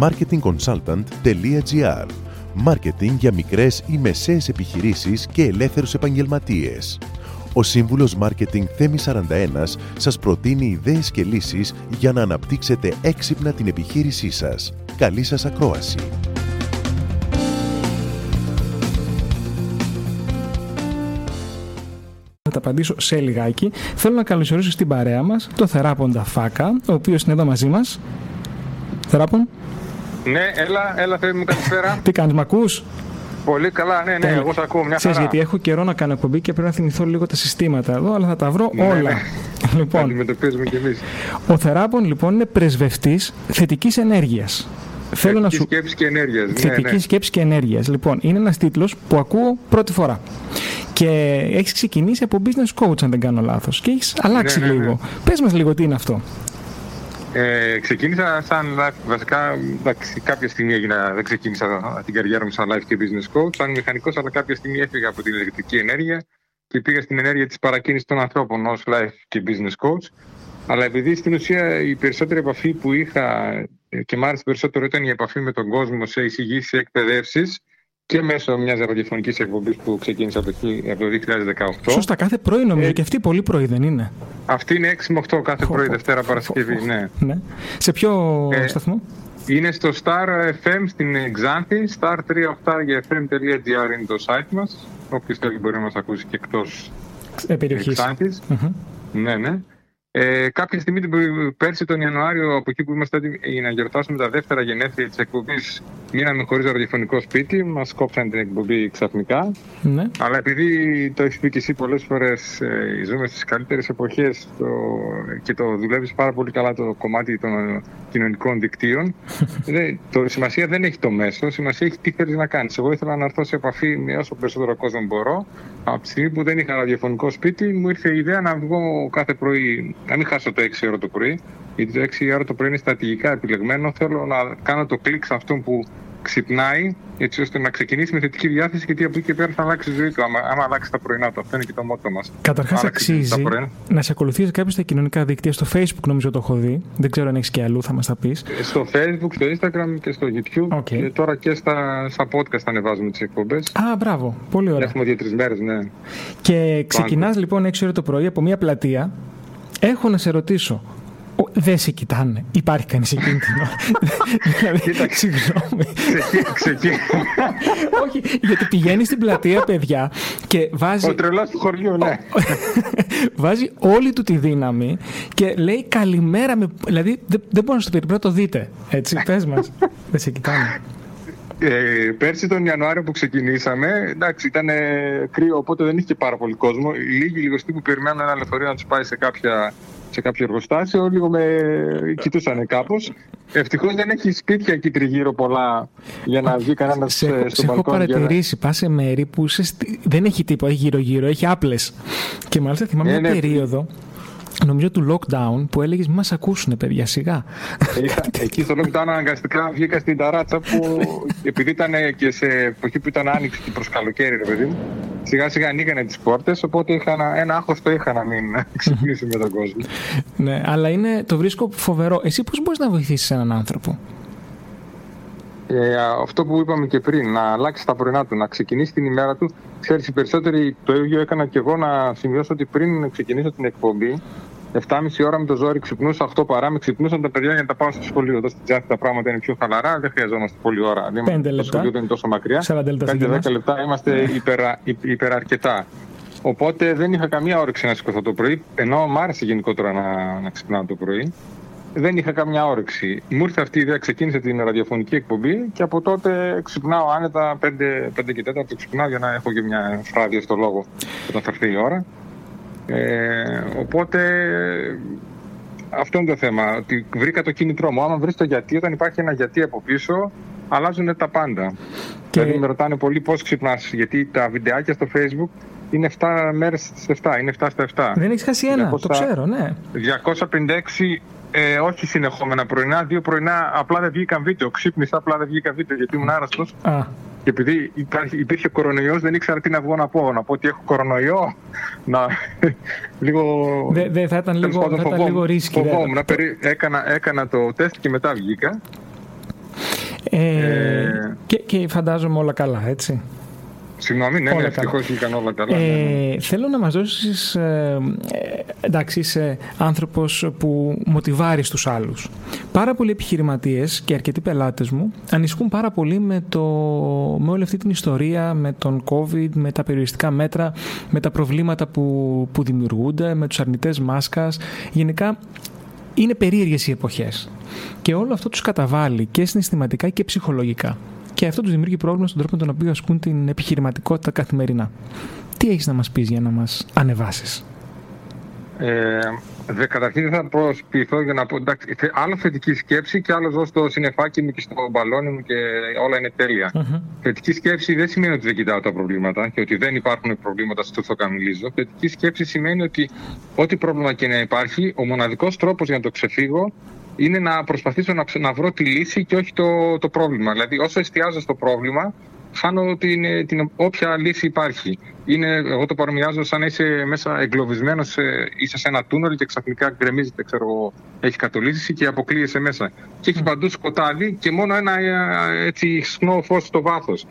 marketingconsultant.gr Μάρκετινγκ για μικρές ή μεσαίες επιχειρήσεις και ελεύθερους επαγγελματίες. Ο σύμβουλος Μάρκετινγκ Θέμη 41 σας προτείνει ιδέες και λύσεις για να αναπτύξετε έξυπνα την επιχείρησή σας. Καλή σας ακρόαση! Θα τα απαντήσω σε λιγάκι. Θέλω να καλωσορίσω στην παρέα μας το Θεράποντα Φάκα, ο οποίος είναι εδώ μαζί μας. Θεράπον. Ναι, έλα, έλα, θέλει μου καλησπέρα. Τι κάνεις, μ' ακούς; Πολύ καλά, ναι, ναι, Τέλεια. εγώ σε ακούω μια Ξέρεις, χαρά. γιατί έχω καιρό να κάνω εκπομπή και πρέπει να θυμηθώ λίγο τα συστήματα εδώ, αλλά θα τα βρω Ναι, όλα. ναι. Τα Λοιπόν, αντιμετωπίζουμε κι εμείς. ο Θεράπον λοιπόν είναι πρεσβευτής θετικής ενέργειας. Θέλω να Θετικής σου... σκέψης και ενέργειας. Ναι, Θετικής ναι. σκέψης και ενέργειας. Λοιπόν, είναι ένας τίτλος που ακούω πρώτη φορά. Και έχεις ξεκινήσει από business coach, αν δεν κάνω λάθος. Και έχεις αλλάξει Ναι, ναι, ναι. λίγο. Πες μας λίγο τι είναι αυτό. Ε, ξεκίνησα σαν life, βασικά εντάξει, κάποια στιγμή έγινα, δεν ξεκίνησα την καριέρα μου σαν life και business coach, σαν μηχανικός, αλλά κάποια στιγμή έφυγα από την ηλεκτρική ενέργεια και πήγα στην ενέργεια της παρακίνησης των ανθρώπων ως life και business coach. Αλλά επειδή στην ουσία η περισσότερη επαφή που είχα ε, και μ' άρεσε περισσότερο ήταν η επαφή με τον κόσμο σε εισηγήσεις, εκπαιδεύσεις και μέσω μιας ραδιοφωνικής εκπομπής που ξεκίνησα από το χι- από το 2018. Σωστά, κάθε πρωί νομίζω Ε, και αυτή πολύ πρωί δεν είναι. Αυτή είναι 6 με 8 κάθε Χω, πρωί, χω, Δευτέρα χω, Παρασκευή, χω, ναι. ναι. Σε ποιο Ε, σταθμό; Είναι στο Star FM στην Ξάνθη, star38fm.gr είναι το site μας. Όποιος θέλει μπορεί να μας ακούσει και εκτός Ε, περιοχής. Ξάνθης. Μμμ. Ναι, ναι. Ε, κάποια στιγμή την προ- πέρσι τον Ιανουάριο, από εκεί που είμαστε έτοιμοι για να γιορτάσουμε τα δεύτερα γενέθλια της εκπομπής, μείναμε χωρίς ραδιοφωνικό σπίτι, μας κόψαν την εκπομπή ξαφνικά. Ναι. Αλλά επειδή το έχεις πει και εσύ πολλές φορές, ε, ζούμε στις καλύτερες εποχές το, και το δουλεύεις πάρα πολύ καλά το κομμάτι των κοινωνικών δικτύων. δε, το, σημασία δεν έχει το μέσο, σημασία έχει τι θέλεις να κάνεις. Εγώ ήθελα να έρθω σε επαφή με όσο περισσότερο κόσμο μπορώ. Από τη στιγμή που δεν είχα ραδιοφωνικό σπίτι, μου ήρθε η ιδέα να βγω κάθε πρωί, να μην χάσω το 6 ώρα το πρωί. Γιατί το 6 ώρα το πρωί είναι στρατηγικά επιλεγμένο. Θέλω να κάνω το κλικ σε αυτόν που ξυπνάει, έτσι ώστε να ξεκινήσει με θετική διάθεση, γιατί από εκεί και πέρα θα αλλάξει η ζωή του. Άμα, άμα αλλάξει τα πρωινά του, αυτό είναι και το μότο μας. Καταρχάς, Άλλαξε αξίζει τα πρωινά. να σε ακολουθήσει κάποιος στα κοινωνικά δίκτυα. Στο Facebook νομίζω το έχω δει. Δεν ξέρω αν έχεις και αλλού, θα μας τα πεις. Στο Facebook, στο Instagram και στο YouTube. OK. Και τώρα και στα, στα podcast ανεβάζουμε τις εκπομπές. Α, μπράβο. Πολύ ωραία. Έχουμε δύο-τρεις μέρες, ναι. Και ξεκινάς λοιπόν 6 ώρα το πρωί από μια πλατεία. Έχω να σε ρωτήσω. Ο, δεν σε κοιτάνε. Υπάρχει κανείς εκείνη την ώρα. δηλαδή, Κοίταξε. συγγνώμη. Ξεκι- ξεκι- Όχι, γιατί πηγαίνεις στην πλατεία, παιδιά, και βάζει, Ο τρελός του χωριού, ναι. βάζει όλη του τη δύναμη και λέει καλημέρα. Με... Δηλαδή, δεν, δεν μπορώ να σου το πει, πρέπει να το δείτε. Έτσι, πες μας. δεν σε κοιτάνε. Ε, πέρσι τον Ιανουάριο που ξεκινήσαμε, εντάξει, ήταν ε, κρύο, οπότε δεν είχε και πάρα πολύ κόσμο. Οι λίγοι λιγοστοί που περιμένουν ένα λεωφορείο να τους πάει σε, κάποια, σε κάποιο εργοστάσιο, λίγο με κοιτούσαν κάπως. Ευτυχώς δεν έχει σπίτια εκεί τριγύρω πολλά για να βγει κανένας Σε, έχω- στο σε έχω μπαλκόνι. για να- παρατηρήσει, πα σε μέρη που είσαι στη- δεν έχει τίποτα, έχει γύρω-γύρω, έχει άπλες. Και μάλιστα θυμάμαι Ε, μια ναι. περίοδο, νομίζω του lockdown, που έλεγες Μη μας ακούσουν, παιδιά, σιγά. Ε, Εκεί στο lockdown αναγκαστικά βγήκα στην ταράτσα που επειδή ήταν και σε εποχή που ήταν άνοιξη και προς καλοκαίρι, ρε παιδί μου, σιγά σιγά ανοίγανε τις πόρτες. Οπότε είχα ένα, ένα άγχος το είχα να μην ξυπνήσει με τον κόσμο. ναι, αλλά είναι, το βρίσκω φοβερό. Εσύ πώς μπορείς να βοηθήσεις έναν άνθρωπο; Ε, αυτό που είπαμε και πριν, να αλλάξει τα πρωινά του, να ξεκινήσει την ημέρα του. Ξέρεις, οι περισσότεροι το ίδιο έκανα και εγώ να σημειώσω ότι πριν ξεκινήσω την εκπομπή, 7,5 ώρα με το ζόρι ξυπνούσα, 8 παρά, με ξυπνούσαν τα παιδιά για να τα πάω στο σχολείο. Εδώ στην Τζάφη τα πράγματα είναι πιο χαλαρά, δεν χρειαζόμαστε πολλή ώρα. Δεν Πέντε Το λεπτά. σχολείο δεν είναι τόσο μακριά. 40 λεπτά συγκεκριμένα. 5-10 λεπτά είμαστε υπερα, υ- υπεραρκετά. Οπότε δεν είχα καμία όρεξη να σηκωθώ το πρωί, ενώ μου άρεσε γενικότερα να, να ξυπνάω το πρωί. Δεν είχα καμιά όρεξη. Μου ήρθε αυτή η ιδέα, ξεκίνησε την ραδιοφωνική εκπομπή και από τότε ξυπνάω άνετα 5, 5 και 4 ξυπνάω για να έχω και μια φράδια στο λόγο όταν θα έρθει η ώρα. Ε, οπότε αυτό είναι το θέμα. Ότι βρήκα το κίνητρό μου. Άμα βρεις το γιατί, όταν υπάρχει ένα γιατί από πίσω, αλλάζουν τα πάντα. Και- Δηλαδή με ρωτάνε πολύ πώς ξυπνάς, γιατί τα βιντεάκια στο Facebook είναι 7 μέρες στις 7, είναι 7 στα 7. Δεν έχεις χάσει ένα, 200 το ξέρω, ναι. 256 ε, όχι συνεχόμενα πρωινά, δύο πρωινά απλά δεν βγήκαν βίντεο. Ξύπνησα, απλά δεν βγήκαν βίντεο γιατί ήμουν άρρωστος. Α, Και επειδή υπάρχει, υπήρχε κορονοϊός, δεν ήξερα τι να βγω να πω. Να πω ότι έχω κορονοϊό. Να, λίγο. δεν δε, θα ήταν τέλος λίγο, πάντων, θα ήταν φοβόμουν- λίγο ρίσκι. δε. φοβόμουν. Περί- έκανα, έκανα το τεστ και μετά βγήκα. Ε, Και, και φαντάζομαι όλα καλά, έτσι. Συγγνώμη, ναι, ναι, ευτυχώς είχαν όλα καλά. Ε, ναι, ναι. Θέλω να μας δώσεις. Ε, εντάξει, είσαι άνθρωπος που μοτιβάρεις τους άλλους. Πάρα πολλοί επιχειρηματίες και αρκετοί πελάτες μου ανησυχούν πάρα πολύ με, το, με όλη αυτή την ιστορία, με τον COVID, με τα περιοριστικά μέτρα, με τα προβλήματα που, που δημιουργούνται, με τους αρνητές μάσκας. Γενικά είναι περίεργες οι εποχές και όλο αυτό τους καταβάλει και συναισθηματικά και ψυχολογικά και αυτό τους δημιουργεί πρόβλημα στον τρόπο με τον οποίο ασκούν την επιχειρηματικότητα καθημερινά. Τι έχεις να μας πεις για να μας ανεβάσεις; Ε, δε, καταρχήν θα προσποιηθώ για να πω εντάξει, άλλο θετική σκέψη και άλλο ζω στο συνεφάκι μου και στο μπαλόνι μου και όλα είναι τέλεια. Uh-huh. Θετική σκέψη δεν σημαίνει ότι δεν κοιτάω τα προβλήματα και ότι δεν υπάρχουν προβλήματα στο θοκαμιλίζω. Θετική σκέψη σημαίνει ότι ό,τι πρόβλημα και να υπάρχει, ο μοναδικός τρόπος για να το ξεφύγω είναι να προσπαθήσω να, να βρω τη λύση και όχι το, το πρόβλημα. Δηλαδή, όσο εστιάζω στο πρόβλημα, χάνω την, την όποια λύση υπάρχει. Είναι, εγώ το παρομοιάζω σαν να είσαι μέσα εγκλωβισμένος, είσαι σε ένα τούνελ και ξαφνικά γκρεμίζεται, ξέρω, έχει κατολίσει και αποκλείεσαι μέσα. Και έχεις παντού σκοτάδι και μόνο ένα ε, έτσι σνό φως στο βάθος.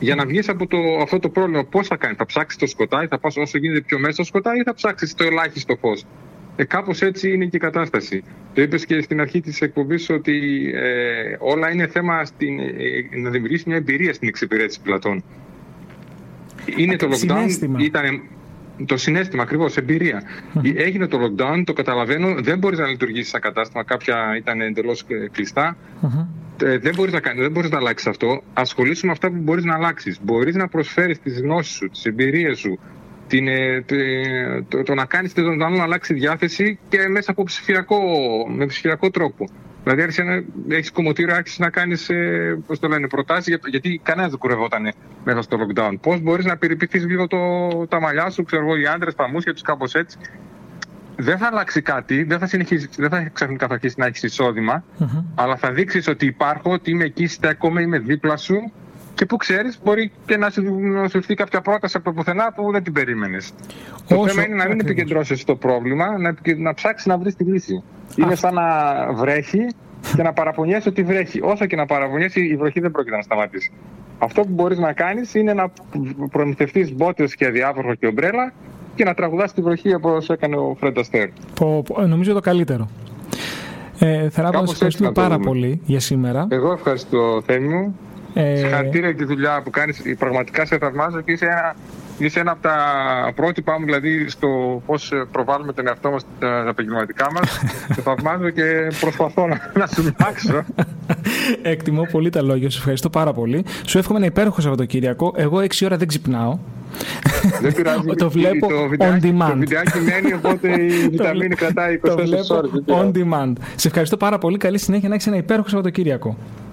Για να βγεις από το, αυτό το πρόβλημα, πώς θα κάνει, θα ψάξεις το σκοτάδι, θα πας όσο γίνεται πιο μέσα στο σκοτάδι ή θα ψάξεις το ελάχιστο φως; Ε, Κάπως έτσι είναι και η κατάσταση. Το είπες και στην αρχή της εκπομπής ότι ε, όλα είναι θέμα στην, ε, να δημιουργήσει μια εμπειρία στην εξυπηρέτηση πλατών. Είναι το lockdown, συνέστημα. ήταν το συνέστημα ακριβώς, εμπειρία. Έγινε το lockdown, το καταλαβαίνω, δεν μπορείς να λειτουργήσεις σαν κατάστημα. Κάποια ήταν εντελώς κλειστά. Ε, δεν μπορείς να, κάνει, δεν μπορείς να αλλάξεις αυτό. Ασχολήσου με αυτά που μπορείς να αλλάξεις. Μπορείς να προσφέρεις τις γνώσεις σου, τις εμπειρίες σου, την, ε, το, το, να κάνεις τον άλλο να αλλάξει διάθεση και μέσα από ψηφιακό, με ψηφιακό τρόπο. Δηλαδή, άρχισε να έχεις κομμωτήριο, άρχισες να κάνεις ε, προτάσεις, για, γιατί κανένας δεν κουρευόταν μέσα στο lockdown. Πώς μπορείς να περιποιηθείς λίγο το, τα μαλλιά σου, ξέρω εγώ, οι άντρες, τα μουσια τους, κάπως έτσι. Δεν θα αλλάξει κάτι, δεν θα, συνεχίσει, δεν θα ξαφνικά θα αρχίσει να έχεις εισόδημα, mm-hmm. αλλά θα δείξεις ότι υπάρχω, ότι είμαι εκεί, στέκομαι, είμαι δίπλα σου και που ξέρεις, μπορεί και να σου έρθει κάποια πρόταση από πουθενά που δεν την περίμενες. Το θέμα είναι να μην επικεντρώσεις στο πρόβλημα, να, να ψάξεις να βρεις τη λύση. Είναι σαν να βρέχει και να παραπονιέσαι ότι βρέχει. Όσο και να παραπονιέσαι, η βροχή δεν πρόκειται να σταματήσει. Αυτό που μπορείς να κάνεις είναι να προμηθευτείς μπότες και αδιάφορο και ομπρέλα και να τραγουδάς τη βροχή όπω έκανε ο Φρέντα Αστέρ. Νομίζω το καλύτερο. Ε, Θεράπα, σα ευχαριστούμε πάρα πολύ για σήμερα. Εγώ ευχαριστώ, Θέμη μου. Ε... Συγχαρητήρια για τη δουλειά που κάνεις. Πραγματικά σε θαυμάζω και είσαι ένα, είσαι ένα από τα πρότυπά μου, δηλαδή στο πώς προβάλλουμε τον εαυτό μας τα επαγγελματικά μας. σε θαυμάζω και προσπαθώ να, να σου μάξω. Εκτιμώ πολύ τα λόγια σου. Ευχαριστώ πάρα πολύ. Σου εύχομαι ένα υπέροχο Σαββατοκύριακο. Εγώ 6 ώρα δεν ξυπνάω. Δεν πειράζει. το βλέπω on demand. Το βιντεάκι μένει, οπότε η βιταμίνη κρατάει 24 ώρες. On demand. Σε ευχαριστώ πάρα πολύ. Καλή συνέχεια να έχεις ένα υπέροχο Σαββατοκύριακο.